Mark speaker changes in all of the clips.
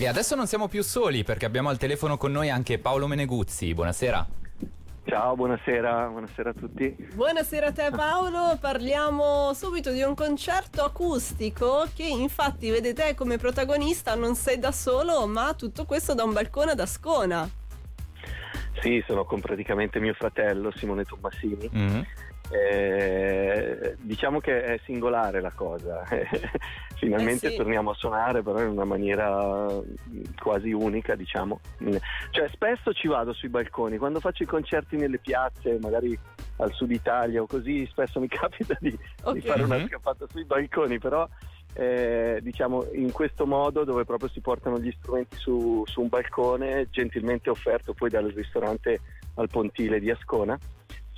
Speaker 1: E adesso non siamo più soli perché abbiamo al telefono con noi anche Paolo Meneguzzi. Buonasera.
Speaker 2: Ciao, buonasera, buonasera a tutti.
Speaker 3: Buonasera a te Paolo, parliamo subito di un concerto acustico che infatti vede te come protagonista, non sei da solo, ma tutto questo da un balcone ad Ascona.
Speaker 2: Sì, sono con praticamente mio fratello Simone Tommasini. Mm-hmm. Eh, diciamo che è singolare la cosa, finalmente eh sì. torniamo a suonare però in una maniera quasi unica diciamo, cioè spesso ci vado sui balconi, quando faccio i concerti nelle piazze, magari al sud Italia o così, spesso mi capita di, okay. di fare una mm-hmm. scappata sui balconi, però eh, diciamo in questo modo dove proprio si portano gli strumenti su, su un balcone gentilmente offerto poi dal ristorante al Pontile di Ascona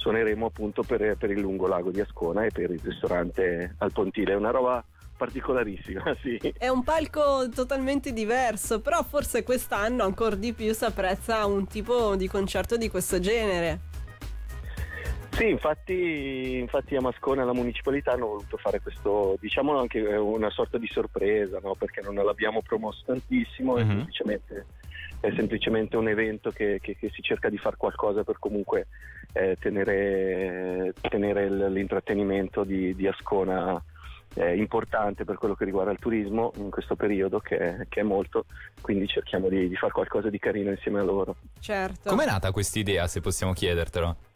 Speaker 2: suoneremo appunto per, per, il lungo lago di Ascona e per il ristorante al Pontile. È una roba particolarissima, sì.
Speaker 3: È un palco totalmente diverso, però forse quest'anno ancora di più si apprezza un tipo di concerto di questo genere.
Speaker 2: Sì, infatti, infatti a Mascona la municipalità hanno voluto fare questo, diciamolo anche una sorta di sorpresa, no? perché non l'abbiamo promosso tantissimo, mm-hmm. è, semplicemente, è, semplicemente, un evento che, che, che, si cerca di fare qualcosa per comunque eh, tenere, tenere, l'intrattenimento di, di Ascona eh, importante per quello che riguarda il turismo in questo periodo che, che è molto, quindi cerchiamo di, di fare qualcosa di carino insieme a loro.
Speaker 3: Certo.
Speaker 1: Com'è nata questa idea, se possiamo chiedertelo?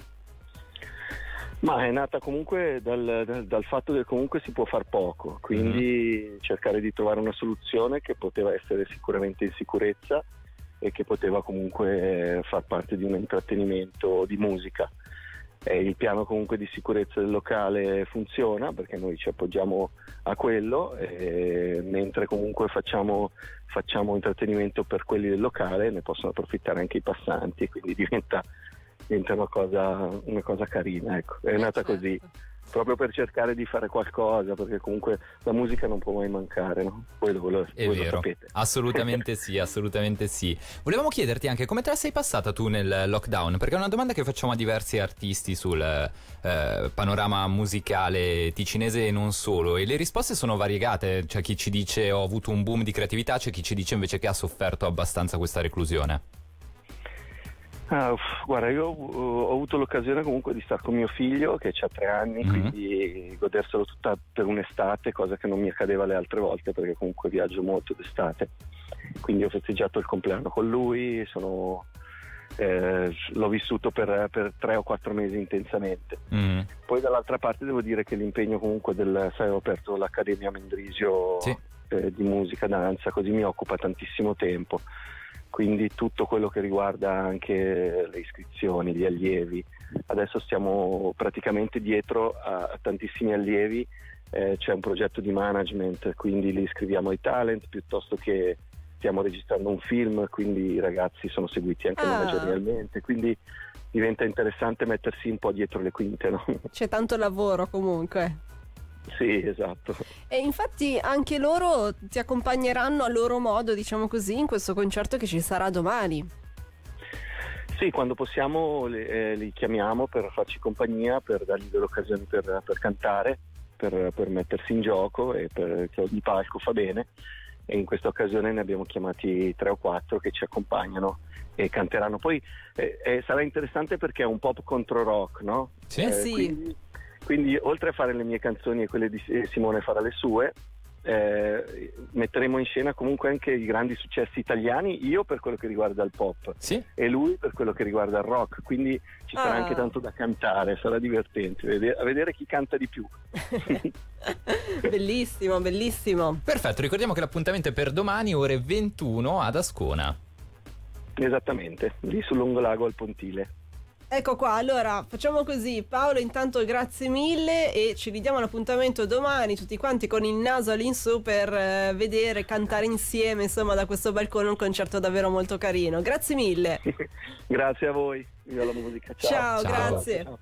Speaker 2: Ma è nata comunque dal, dal, dal, fatto che comunque si può far poco, quindi mm. cercare di trovare una soluzione che poteva essere sicuramente in sicurezza e che poteva comunque far parte di un intrattenimento di musica. E il piano comunque di sicurezza del locale funziona perché noi ci appoggiamo a quello, mentre comunque facciamo, facciamo intrattenimento per quelli del locale ne possono approfittare anche i passanti, quindi diventa diventa una cosa, una cosa carina, ecco. È nata certo. così, proprio per cercare di fare qualcosa, perché comunque la musica non può mai mancare, no? Voi lo, lo,
Speaker 1: È
Speaker 2: voi
Speaker 1: vero.
Speaker 2: sapete.
Speaker 1: Assolutamente sì, assolutamente sì. Volevamo chiederti anche come te la sei passata tu nel lockdown, perché è una domanda che facciamo a diversi artisti sul eh, panorama musicale ticinese e non solo, e le risposte sono variegate, c'è chi ci dice ho avuto un boom di creatività, c'è chi ci dice invece che ha sofferto abbastanza questa reclusione.
Speaker 2: Ah, guarda, io ho avuto l'occasione comunque di stare con mio figlio che ha tre anni, mm-hmm. quindi goderselo tutta per un'estate, cosa che non mi accadeva le altre volte perché comunque viaggio molto d'estate. Quindi ho festeggiato il compleanno con lui, sono, eh, l'ho vissuto per, per, tre o quattro mesi intensamente. Mm-hmm. Poi dall'altra parte devo dire che l'impegno comunque del, sai, ho aperto l'Accademia Mendrisio sì. eh, di musica, danza, così mi occupa tantissimo tempo quindi tutto quello che riguarda anche le iscrizioni, gli allievi. Adesso stiamo praticamente dietro a, tantissimi allievi, eh, c'è un progetto di management, quindi li iscriviamo ai talent piuttosto che stiamo registrando un film, quindi i ragazzi sono seguiti anche ah. managerialmente, quindi diventa interessante mettersi un po' dietro le quinte. No?
Speaker 3: C'è tanto lavoro comunque.
Speaker 2: Sì, esatto.
Speaker 3: E infatti anche loro ti accompagneranno a loro modo, diciamo così, in questo concerto che ci sarà domani.
Speaker 2: Sì, quando possiamo li, eh, li chiamiamo per farci compagnia, per dargli delle occasioni per, per cantare, per, per, mettersi in gioco e perché ogni palco fa bene. E in questa occasione ne abbiamo chiamati tre o quattro che ci accompagnano e canteranno. Poi eh, eh, sarà interessante perché è un pop contro rock, no?
Speaker 3: Sì, eh, sì.
Speaker 2: Quindi quindi oltre a fare le mie canzoni e quelle di Simone farà le sue, eh, metteremo in scena comunque anche i grandi successi italiani, io per quello che riguarda il pop
Speaker 1: sì?
Speaker 2: e lui per quello che riguarda il rock, quindi ci sarà ah. anche tanto da cantare, sarà divertente vedere, a vedere chi canta di più.
Speaker 3: bellissimo, bellissimo.
Speaker 1: Perfetto, ricordiamo che l'appuntamento è per domani ore 21 ad Ascona.
Speaker 2: Esattamente, lì sul Lungolago al Pontile.
Speaker 3: Ecco qua, allora facciamo così. Paolo, intanto grazie mille e ci ridiamo l'appuntamento domani tutti quanti con il naso all'insù per eh, vedere, cantare insieme, insomma, da questo balcone un concerto davvero molto carino. Grazie mille.
Speaker 2: grazie a voi, viva la musica. Ciao,
Speaker 3: ciao, ciao. grazie. Ciao.